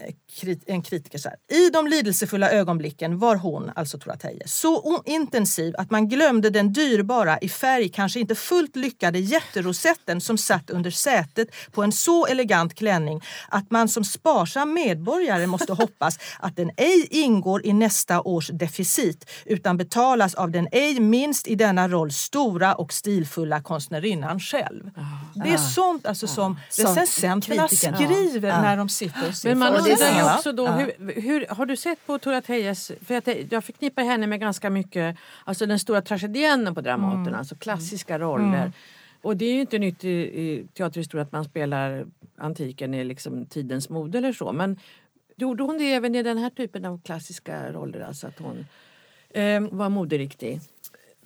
en kritiker så här. I de lidelsefulla ögonblicken var hon, alltså Tora Teje, så intensiv att man glömde den dyrbara, i färg kanske inte fullt lyckade jätterosetten som satt under sätet på en så elegant klänning att man som sparsam medborgare måste hoppas att den ej ingår i nästa års deficit utan betalas av den ej minst i denna roll stora och stilfulla konstnärinnan själv. Det är sånt alltså som Sånt recensenterna skriver när de sitter och ser Men man är undrar också då, hur, hur, har du sett på Tora Tejes, för jag, jag förknippar henne med ganska mycket, alltså den stora tragedienen på Dramaten, Mm. alltså klassiska roller. Och det är ju inte nytt i, i teaterhistoria att man spelar antiken i liksom tidens mode eller så. Men gjorde hon det även i den här typen av klassiska roller? Alltså att hon Ehm, var moderiktig?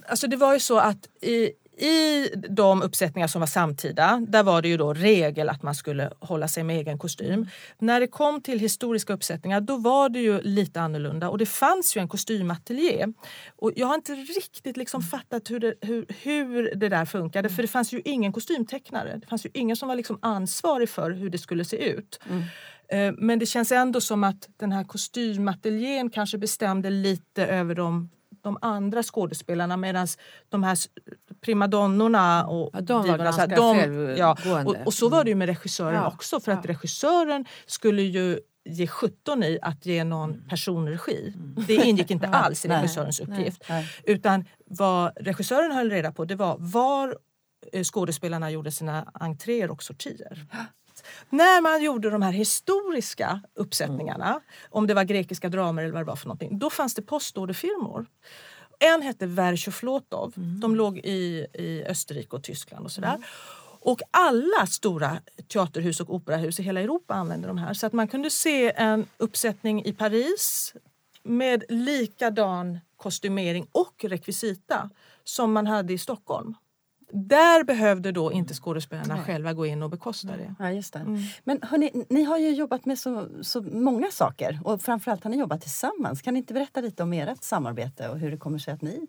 Alltså det var ju så att i, i de uppsättningar som var samtida, där var det ju då regel att man skulle hålla sig med egen kostym. När det kom till historiska uppsättningar då var det ju lite annorlunda och det fanns ju en kostymateljé. Och jag har inte riktigt liksom fattat hur det, hur, hur det där funkade för det fanns ju ingen kostymtecknare. Det fanns ju ingen som var liksom ansvarig för hur det skulle se ut. Eh, Men det känns ändå som att den här kostymateljén kanske bestämde lite över de, de andra skådespelarna medan de här primadonnorna och Ja, de divorna, så här, ganska ja, och, och så var det ju med regissören Ja, också för att regissören skulle ju ge 17 i att ge någon personregi. Det ingick inte alls i Nej, regissörens uppgift. nej. Utan vad regissören höll reda på det var var eh, skådespelarna gjorde sina entréer och sortier. När man gjorde de här historiska uppsättningarna, om det var grekiska dramer eller vad det var för någonting, då fanns det postorderfirmor. En hette Verchoflotov. De låg i, i Österrike och Tyskland och sådär. Och alla stora teaterhus och operahus i hela Europa använde de här. Så att man kunde se en uppsättning i Paris med likadan kostymering och rekvisita som man hade i Stockholm. Där behövde då inte skådespelarna själva gå in och bekosta det. Ja, just det. Men hörni, ni har ju jobbat med så, så många saker och framförallt har ni jobbat tillsammans. Kan ni inte berätta lite om ert samarbete och hur det kommer sig att ni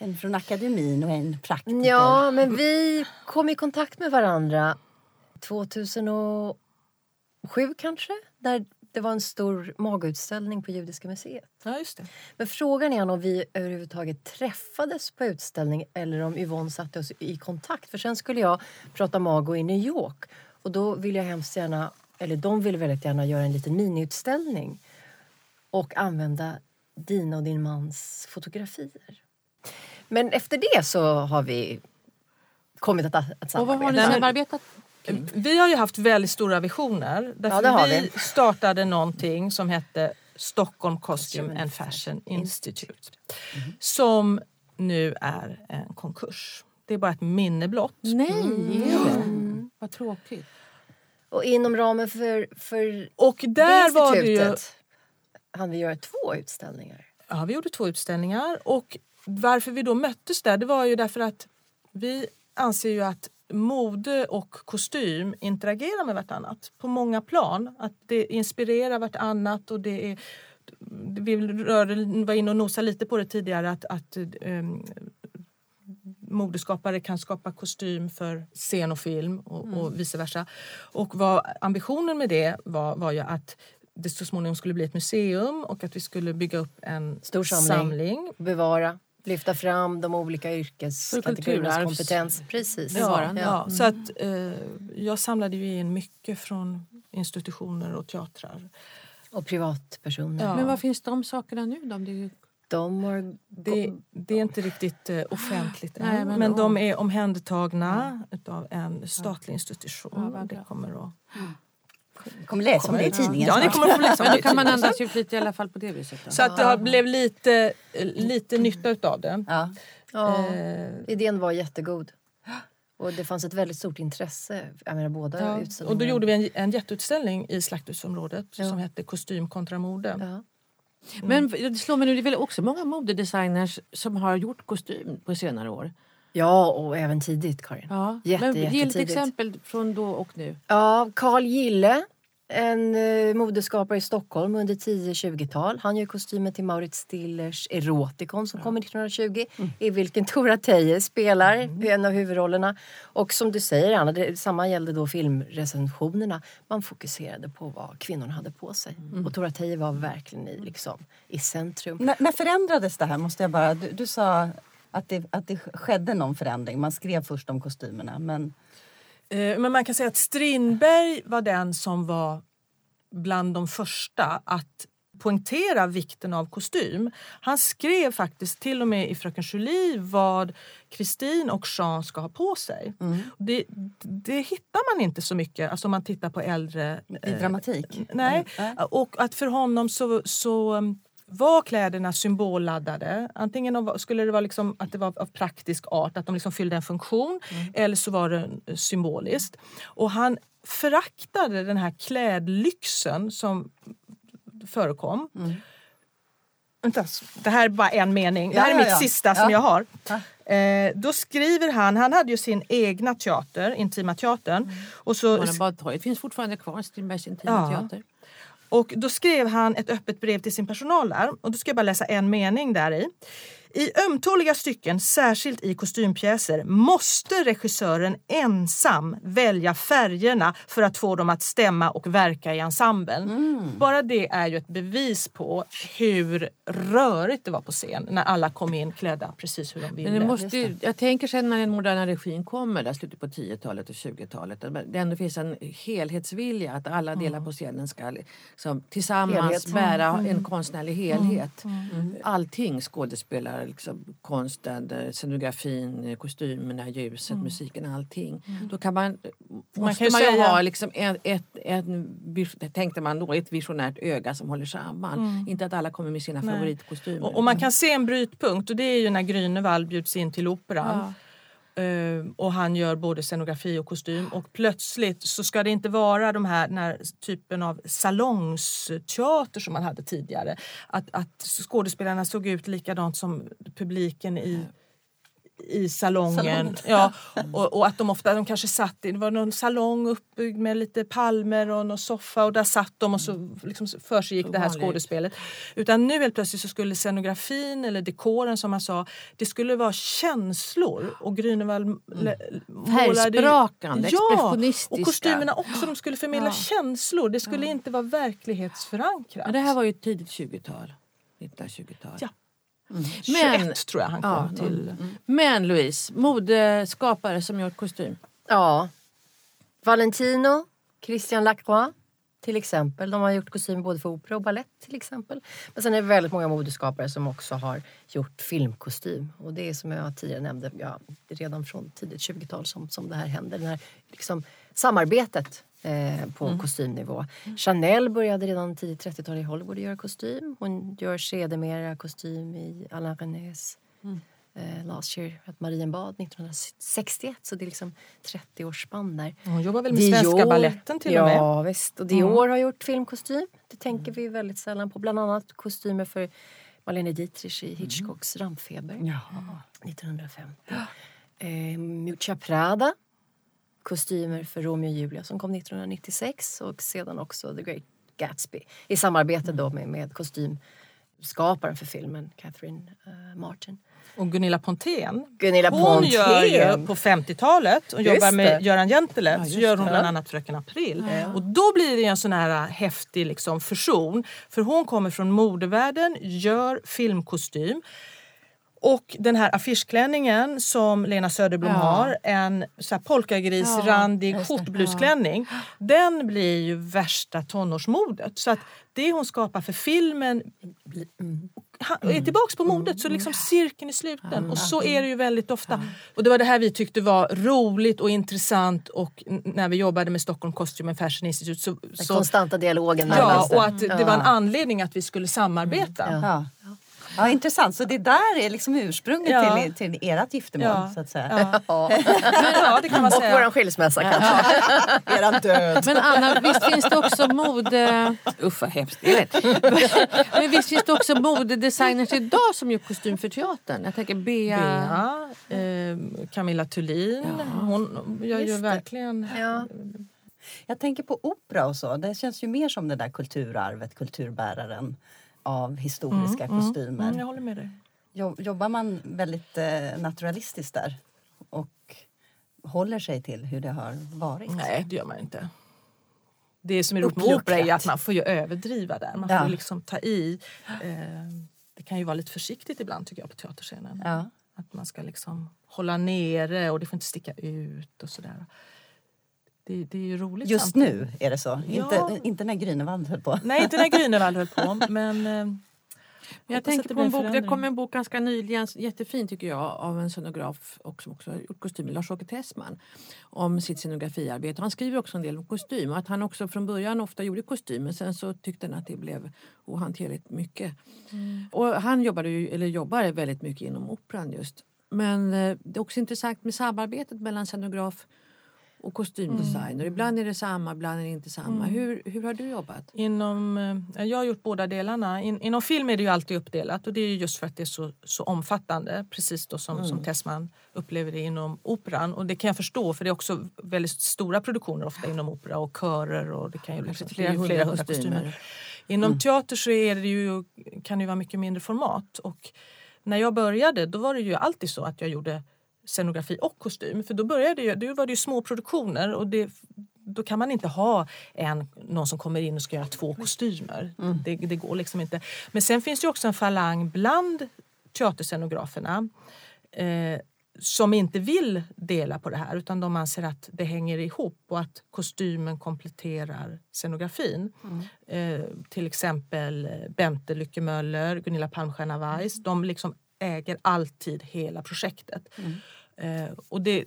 en från akademin och en praktiker. Ja, men vi kom i kontakt med varandra 2007 kanske. Där det var en stor magutställning på Judiska museet. Ja, just det. Men frågan är om vi överhuvudtaget träffades på utställning eller om Yvonne satte oss i kontakt. För sen skulle jag prata mago i New York och då ville jag hemskt gärna, eller de ville väldigt gärna göra en liten miniutställning och använda dina och din mans fotografier. Men efter det så har vi kommit att, att Och vad har ni samarbeta. samarbetat Vi har ju haft väldigt stora visioner. Därför Ja, det har vi, vi. startade någonting som hette Stockholm Costume and Fashion Institute. Som nu är en konkurs. Det är bara ett minne blott. Nej, Mm. är det? Vad tråkigt. Och inom ramen för, för Och det där var det ju... institutet hann vi göra två utställningar. Ja, vi gjorde två utställningar. Och varför vi då möttes där det var ju därför att vi anser ju att mode och kostym interagerar med vartannat på många plan. Att det inspirerar vartannat och det är vi var inne och nosade lite på det tidigare att, att um, modeskapare kan skapa kostym för scen och film och, och vice versa. Och vad ambitionen med det var, var ju att det så småningom skulle bli ett museum och att vi skulle bygga upp en Stor samling. samling. Bevara, lyfta fram de olika yrkeskategoriernas kompetens. Precis. Ja, Ja, Så att, eh, jag samlade ju in mycket från institutioner och teatrar. Och privatpersoner. Ja. Men var finns de sakerna nu då? Det är... De har... Det, det är inte riktigt eh, offentligt än, Nej, men- men, de är omhändertagna av en statlig institution. Ja, vad det kommer att... kommer läsa om det i tidningen Ja, ni kommer att få läsa om det då kan man andas ut lite i alla fall på det viset. Då. Så att det har- blev lite, lite nytta utav det. Ja. Ja, Eh, idén var jättegod. Och det fanns ett väldigt stort intresse. Jag menar båda ja. Och då gjorde vi en, en jätteutställning i Slakthusområdet Ja. som hette Kostym kontra mode. Ja. Men det slår mig nu, det är väl också många modedesigners som har gjort kostym på senare år? Ja, och även tidigt Karin. Ja. Jätte, Men ge jättetidigt. exempel från då och nu. Ja, Carl Gille, en eh, modeskapare i Stockholm under 10-20-tal. Han gör kostymen till Maurits Stillers Erotikon som kommer 1920 i vilken Tora Teje spelar en av huvudrollerna. Och som du säger Anna, det, samma gällde då filmrecensionerna. Man fokuserade på vad kvinnorna hade på sig. Och Tora Teje var verkligen i, liksom, i centrum. När, när förändrades det här? Måste jag bara, du, du sa att det, att det skedde någon förändring. Man skrev först om kostymerna. Men Eh, Men man kan säga att Strindberg var den som var bland de första att poängtera vikten av kostym. Han skrev faktiskt till och med i Fröken Julie vad Kristin och Jean ska ha på sig. Det, det hittar man inte så mycket alltså om man tittar på äldre... i eh, dramatik? Nej, Nej. och att för honom så, så um, var kläderna symbolladdade. Antingen av- skulle det vara liksom att det var av praktisk art, att de liksom fyllde en funktion, eller så var det symboliskt. Och han föraktade den här klädlyxen som förekom. Vänta, det här är bara en mening. Det här Ja, är ja, mitt ja. sista som Ja. jag har. Ja. Eh, då skriver han, han hade ju sin egna teater, Intima teatern. Och så Barnabadtorget finns fortfarande kvar, Strindbergs intima Ja. teater. Och då skrev han ett öppet brev till sin personal där. Och då ska jag bara läsa en mening där i. I ömtåliga stycken, särskilt i kostympjäser, måste regissören ensam välja färgerna för att få dem att stämma och verka i ensemblen. Bara det är ju ett bevis på hur rörigt det var på scen när alla kom in klädda precis hur de ville. Men det måste ju, jag tänker sen när den moderna regin kommer, där slutet på 10-talet och 20-talet, att det ändå finns en helhetsvilja att alla delar på scenen ska liksom, tillsammans Helhet. bära en konstnärlig helhet. Allting, skådespelare, liksom, konsten, eh, scenografin, eh, kostymerna, ljuset, musiken, allting. Då kan man, måste kan man ju säga- ha liksom ett, en, vis- tänkte man då, ett visionärt öga som håller samman. Inte att alla kommer med sina Nej. favoritkostymer. Och, och man kan se en brytpunkt och det är ju när Grünewald bjuds in till Operan. Eh, Ehm, och han gör både scenografi och kostym och plötsligt så ska det inte vara de här, den här typen av salongsteater som man hade tidigare. Att, att skådespelarna såg ut likadant som publiken i i salongen. Salongen. Ja, och, och att de ofta de kanske satt i, det var någon salong uppbyggd med lite palmer och någon soffa och där satt de och så liksom för sig gick det här skådespelet. Utan nu helt plötsligt så skulle scenografin eller dekoren som man sa, det skulle vara känslor och Grünewald mm. Färgsprakande, expressionistiska. och kostymerna också, de skulle förmedla Ja. känslor. Det skulle inte vara verklighetsförankrat. Men det här var ju tidigt 20-tal. 1920-tal. Ja. Men, 21 tror jag han kom Ja, till. men Louise, modeskapare som gjort kostym. Ja. Valentino, Christian Lacroix, till exempel. De har gjort kostymer både för opera och ballett till exempel. Men sen är det väldigt många modeskapare som också har gjort filmkostym. Och det är som jag tidigare nämnde, ja, redan från tidigt 20-tal som, som det här händer. Det här liksom, samarbetet eh, på Mm. kostymnivå. Chanel började redan tidigt 30-tal i Hollywood göra kostym. Hon gör sedermera kostym i Alain Renés Mm. eh, Last year at Marienbad 1961. Så det är liksom 30-årsspann där. Hon jobbar väl med Svenska Baletten till ja, och med? Ja visst. Och Dior har gjort filmkostym. Det tänker vi väldigt sällan på. Bland annat kostymer för Marlene Dietrich i Hitchcocks Rampfeber 1950. Eh, Miuccia Prada. Kostymer för Romeo och Julia som kom 1996 och sedan också The Great Gatsby i samarbete då med, med kostymskaparen för filmen Catherine eh, Martin. Och Gunilla Pontén. Gunilla Hon Pontén. gör ju på 50-talet och Just jobbar med det. Göran Jentele. Ja, så gör hon det. bland annat Fröken April. Och då blir det en sån här häftig liksom fusion. För hon kommer från modevärlden, gör filmkostym. Och den här affischklänningen som Lena Söderblom Ja. har, en så här polkagrisrandig det. skjortblusklänning. Den blir ju värsta tonårsmodet. Så att det hon skapar för filmen är tillbaks på modet. Så liksom cirkeln är sluten. Och så är det ju väldigt ofta. Och det var det här vi tyckte var roligt och intressant och när vi jobbade med Stockholm Costume and Fashion Institute. Så, Den konstanta dialogen ja, och att det var en anledning att vi skulle samarbeta. Ja. Ja, intressant. Så det där är liksom ursprunget Ja. till, till ert giftermål, Ja. så att säga. Ja. Ja. ja, det kan man Och säga. våran skilsmässa kanske. Eran död. Men Anna, visst finns det också mode... Usch vad hemskt, jag vet. Men visst finns det också modedesigners idag som gör kostym för teatern? Jag tänker Bea... Bea, eh, Camilla Thulin. Hon gör ju verkligen... Ja. Jag tänker på opera och så. Det känns ju mer som det där kulturarvet, kulturbäraren av historiska kostymer. Mm, jag håller med dig. Jo- Jobbar man väldigt eh, naturalistiskt där och håller sig till hur det har varit? Nej, det gör man inte. Det som är roligt med opera är att man får ju överdriva där. Man Ja. får liksom ta i. Eh, det kan ju vara lite försiktigt ibland tycker jag på teaterscenen. Ja. Att man ska liksom hålla nere och det får inte sticka ut och sådär. Det, det är ju roligt Just samtidigt. nu är det så. Ja. Inte, inte när Grünewald höll på. Nej, inte när Grünewald höll på. Men, eh, Men jag hoppas tänker på en bok, det kom en bok ganska nyligen, jättefin tycker jag, av en scenograf och som också har gjort kostymer, Lars-Åke Tessman, om sitt scenografiarbete. Han skriver också en del om kostym och att han också från början ofta gjorde kostym men sen så tyckte han att det blev ohanterligt mycket. Och han jobbade ju, eller jobbar väldigt mycket inom operan just. Men eh, det är också intressant med samarbetet mellan scenograf och kostymdesigner. Ibland är det samma, ibland är det inte samma. Hur, hur har du jobbat? Inom, eh, jag har gjort båda delarna. In, inom film är det ju alltid uppdelat och det är ju just för att det är så, så omfattande. Precis då som, som Tessman upplever det inom operan. Och det kan jag förstå för det är också väldigt stora produktioner ofta inom opera och körer och det kan ju liksom, flera flera, hundra flera hundra kostymer. kostymer. Inom teater så är det ju, kan det ju vara mycket mindre format. Och när jag började då var det ju alltid så att jag gjorde scenografi och kostym. För då, började jag, då var det ju små produktioner och det, då kan man inte ha en, någon som kommer in och ska göra två kostymer. Det, det går liksom inte. Men sen finns det ju också en falang bland teaterscenograferna eh, som inte vill dela på det här utan de anser att det hänger ihop och att kostymen kompletterar scenografin. Eh, till exempel eh, Bente Lyckemöller, Gunilla Palmstierna Weiss. De liksom äger alltid hela projektet. Eh, och det,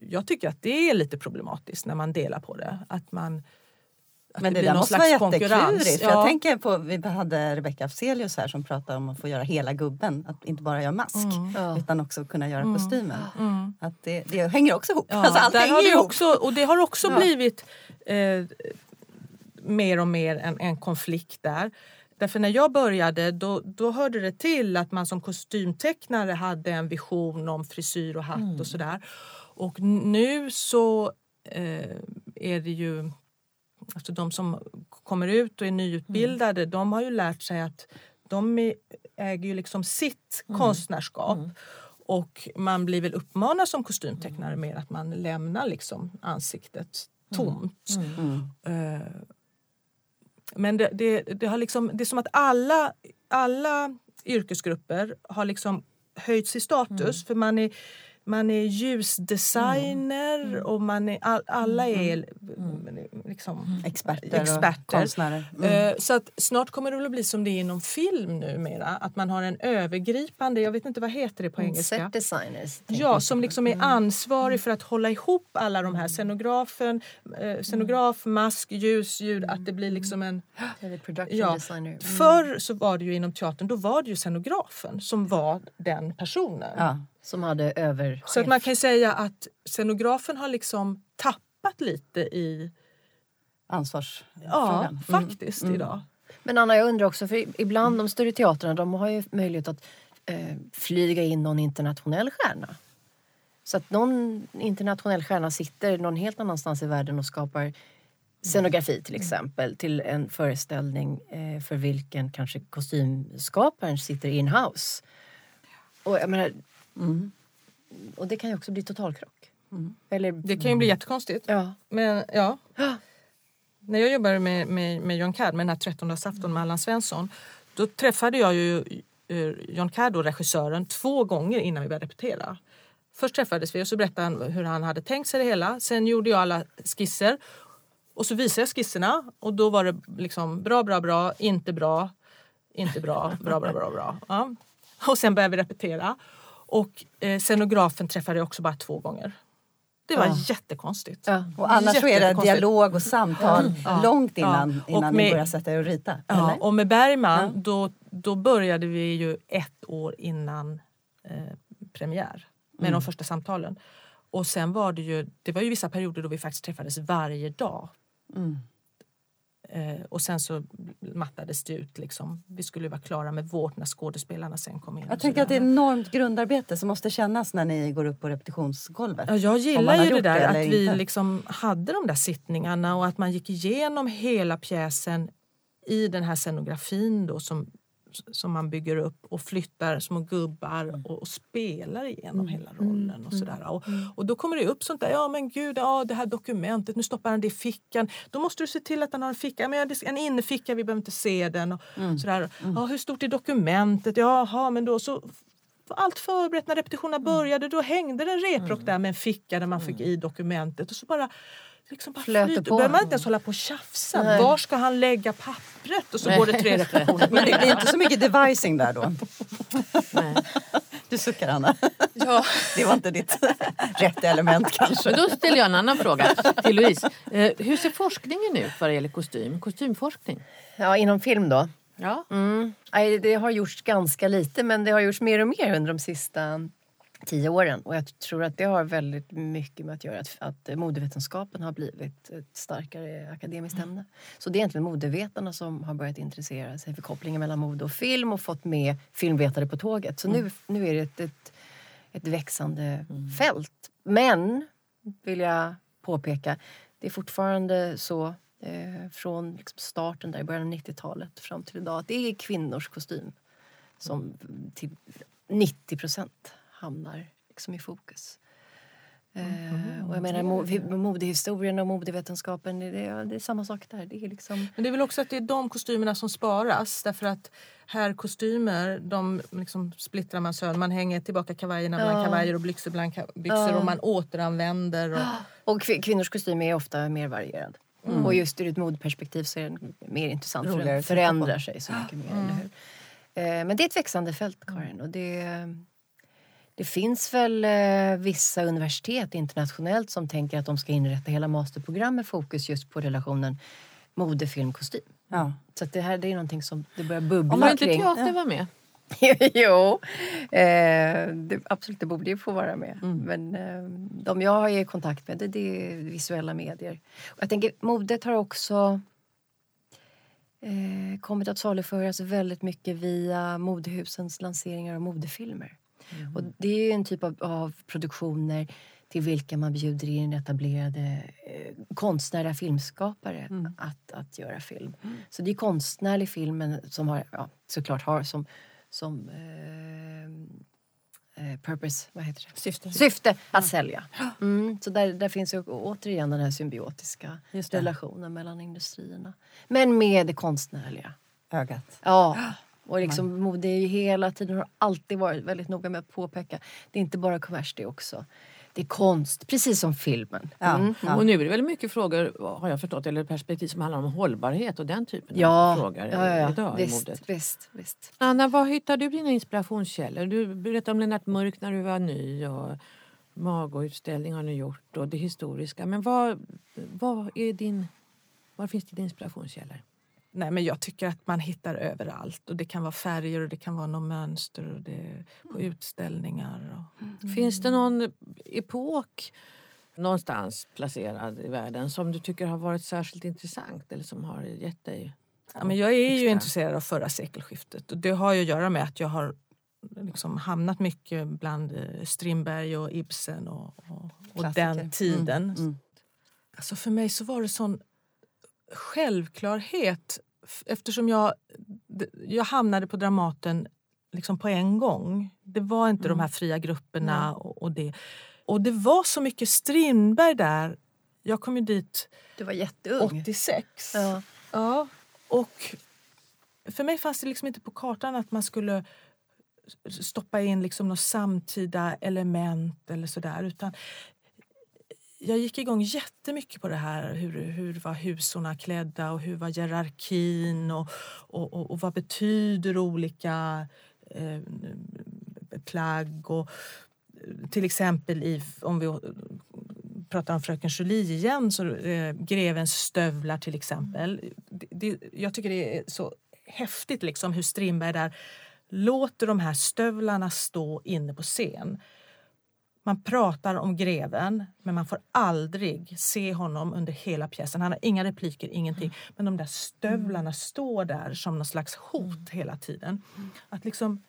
jag tycker att det är lite problematiskt när man delar på det. Att man, att Men det, blir där någon måste slags vara jätteklurigt. Ja. Jag tänker på, vi hade Rebecca Afzelius här som pratade om att få göra hela gubben. Att inte bara göra mask Ja. utan också kunna göra kostymen. Att det, det hänger också ihop. Ja, alltså, allt där hänger har det ihop. också, och det har också blivit eh, mer och mer en, en konflikt där. Därför när jag började då, då hörde det till att man som kostymtecknare hade en vision om frisyr och hatt och sådär. Och nu så eh, är det ju alltså de som kommer ut och är nyutbildade de har ju lärt sig att de äger ju liksom sitt konstnärskap. Och man blir väl uppmanad som kostymtecknare mer att man lämnar liksom ansiktet tomt. Eh, men det, det, det, har liksom, det är som att alla, alla yrkesgrupper har liksom höjts i status. För man är, man är ljusdesigner Mm. och man är, all, alla är liksom Experter, Experter. och konstnärer. Mm. Eh, Så att snart kommer det att bli som det är inom film numera. Att man har en övergripande, jag vet inte vad heter det på engelska. Set designers. Ja, som liksom är ansvarig för att hålla ihop alla de här scenografen, eh, scenograf, mask, ljus, ljud, att det blir liksom en... Ja. Mm. förr så var det ju inom teatern, då var det ju scenografen som var den personen. Ja. Som hade över... Så att man kan säga att scenografen har liksom tappat lite i, ja Ansvarsfrågan. faktiskt idag. Men Anna, jag undrar också, för ibland de större teatrarna de har ju möjlighet att eh, flyga in någon internationell stjärna. Så att någon internationell stjärna sitter någon helt annanstans i världen och skapar scenografi till exempel till en föreställning eh, för vilken kanske kostymskaparen sitter in-house. Och, jag menar, Mm. och det kan ju också bli totalkrock. Eller, Det kan ju bli jättekonstigt. ja. Men ja. När jag jobbade med, med, med John Cadd, med den här 13 afton med Allan Svensson, då träffade jag ju eh, John Cadd, då, regissören, två gånger innan vi började repetera. Först träffades vi och så berättade han hur han hade tänkt sig det hela. Sen gjorde jag alla skisser och så visade jag skisserna och då var det liksom bra, bra, bra, inte bra, inte bra, bra, bra, bra, bra. Ja. Och sen började vi repetera. Och eh, scenografen träffade jag också bara två gånger. Det var Ja. jättekonstigt. Ja. Och annars så är det dialog och samtal långt innan, Ja. Innan med- ni börjar sätta er och rita. Ja, eller? och med Bergman då, då började vi ju ett år innan eh, premiär med de första samtalen. Och sen var det ju, det var ju vissa perioder då vi faktiskt träffades varje dag. Mm. Eh, och sen så mattades det ut liksom. Vi skulle vara klara med vårt när skådespelarna sen kom in. Jag tänker att det är sådär. enormt grundarbete som måste kännas när ni går upp på repetitionsgolvet. Ja, jag gillar ju det det där eller att vi inte. liksom hade de där sittningarna och att man gick igenom hela pjäsen i den här scenografin då som, som man bygger upp och flyttar små gubbar och, och spelar igenom hela rollen. och sådär. Och, och då kommer det upp sånt där, ja men gud, ja, det här dokumentet, nu stoppar han det i fickan. Då måste du se till att han har en ficka, men en inneficka, vi behöver inte se den. Och, sådär. Ja, hur stort är dokumentet? Jaha, men då så allt förberett när repetitionerna började. Då hängde en reprock där med en ficka där man fick i dokumentet. Och så bara, liksom bara flyter. på. börjar man inte ens hålla på och tjafsa. Nej. Var ska han lägga pappret? Och så går det tre repetitioner. Men det blir inte så mycket devising där då. Nej. Du suckar Anna. Ja. Det var inte ditt rätta element kanske. Men då ställer jag en annan fråga till Louise. Eh, hur ser forskningen ut vad det gäller kostym? Kostymforskning? ja, inom film då. Ja. Mm. Nej, det har gjorts ganska lite men det har gjorts mer och mer under de sista tio åren. Och jag tror att det har väldigt mycket med att göra att, att modevetenskapen har blivit ett starkare akademiskt ämne. Så det är egentligen modevetarna som har börjat intressera sig för kopplingen mellan mode och film och fått med filmvetare på tåget. Så nu, nu är det ett, ett, ett växande fält. Men, vill jag påpeka, det är fortfarande så eh, från liksom starten där i början av 90-talet fram till idag att det är kvinnors kostym som till 90 procent hamnar liksom i fokus. Eh, och jag menar mo- modehistorien och modevetenskapen, det, är- det är samma sak där. Det är liksom... Men det är väl också att det är de kostymerna som sparas. Därför att här kostymer, de liksom splittrar man sönder. Man hänger tillbaka kavajerna bland Ja. kavajer och byxor bland byxor. Ja. Och man återanvänder. Och, Och kvin- kvinnors kostym är ofta mer varierad. Och just ur ett modeperspektiv så är den mer intressant för Roligare den att titta på. förändrar sig så mycket mer. Hur? Eh, men det är ett växande fält, Karin. Och det, det finns väl eh, vissa universitet internationellt som tänker att de ska inrätta hela masterprogram med fokus just på relationen mode, film, kostym. Ja. Så det här det är någonting som det börjar bubbla Om man inte kring. teater var med? jo, eh, det, absolut, det borde ju få vara med. Men eh, de jag är i kontakt med det, det är visuella medier. Och jag tänker, modet har också eh, kommit att saluföras väldigt mycket via modehusens lanseringar av modefilmer. Och det är en typ av, av produktioner till vilka man bjuder in etablerade eh, konstnärliga filmskapare att, att göra film. Så det är konstnärlig film som har, ja, såklart har som, som eh, eh, purpose, vad heter det? Syfte. Syfte att sälja. Mm, så där, där finns ju återigen den här symbiotiska relationen mellan industrierna. Men med det konstnärliga. Ögat. Ja, Och liksom, mode är ju hela tiden har alltid varit väldigt noga med att påpeka. Det är inte bara kommers, det är också det är konst, precis som filmen. Ja, Mm. ja. Och nu är det väldigt mycket frågor, har jag förstått, eller perspektiv som handlar om hållbarhet och den typen Ja, av frågor ja, ja, idag ja. i modet. Visst, visst, visst. Anna, var hittar du dina inspirationskällor? Du berättade om Lennart Mörk när du var ny och Mago-utställning har ni gjort och det historiska. Men vad, vad är din, var finns dina inspirationskällor? Nej, men jag tycker att man hittar överallt. Och Det kan vara färger och det kan vara något mönster och det, på utställningar. Och, Finns det någon epok någonstans placerad i världen som du tycker har varit särskilt intressant eller som har gett dig Ja, men jag är ju extra? intresserad av förra sekelskiftet och det har ju att göra med att jag har liksom hamnat mycket bland eh, Strindberg och Ibsen och, och, och den tiden. Mm, mm. Alltså för mig så var det sån självklarhet eftersom jag, jag hamnade på Dramaten liksom på en gång. Det var inte de här fria grupperna och, och det. Och det var så mycket Strindberg där. Jag kom ju dit Du var jätteung. 86. Ja. Ja, och för mig fanns det liksom inte på kartan att man skulle stoppa in liksom något samtida element eller sådär. Utan jag gick igång jättemycket på det här. Hur, hur var husorna klädda och hur var hierarkin och, och, och, och vad betyder olika eh, plagg. Och, eh, till exempel i, om vi pratar om Fröken Julie igen, så eh, grevens stövlar till exempel. Det, det, jag tycker det är så häftigt liksom hur Strindberg där låter de här stövlarna stå inne på scen. Man pratar om greven, men man får aldrig se honom under hela pjäsen. Han har inga repliker, ingenting. Men de där stövlarna står där som någon slags hot hela tiden. Att liksom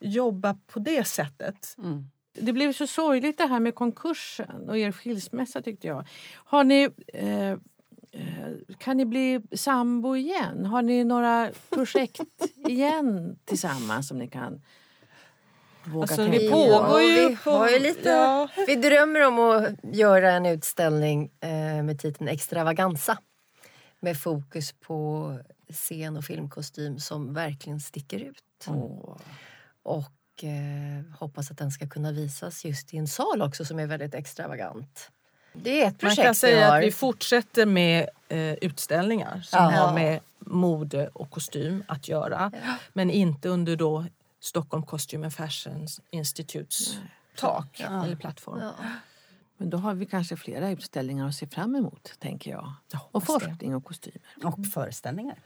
jobba på det sättet. Mm. Det blev så sorgligt det här med konkursen och er skilsmässa tyckte jag. Har ni, eh, eh kan ni bli sambo igen? Har ni några projekt igen tillsammans som ni kan våga Alltså, tänka det på? pågår ju vi har ju lite... ja. Vi drömmer om att göra en utställning eh, med titeln Extravaganza. Med fokus på scen och filmkostym som verkligen sticker ut. Åh. Och eh, hoppas att den ska kunna visas just i en sal också som är väldigt extravagant. Det är ett Man projekt kan vi säga att vi fortsätter med eh, utställningar som Ja. har med mode och kostym att göra. Men inte under då Stockholm Costume and Fashion Institutes tak Ja. eller plattform. Ja. Men då har vi kanske flera utställningar att se fram emot, tänker jag. Och forskning och kostymer. Och föreställningar.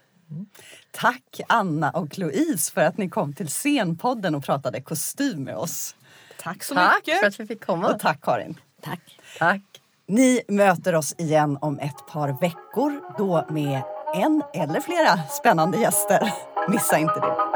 Tack Anna och Louise för att ni kom till Scenpodden och pratade kostym med oss. Tack så Tack mycket. för att vi fick komma. Och tack Karin. Tack! Tack. Ni möter oss igen om ett par veckor, då med en eller flera spännande gäster. Missa inte det.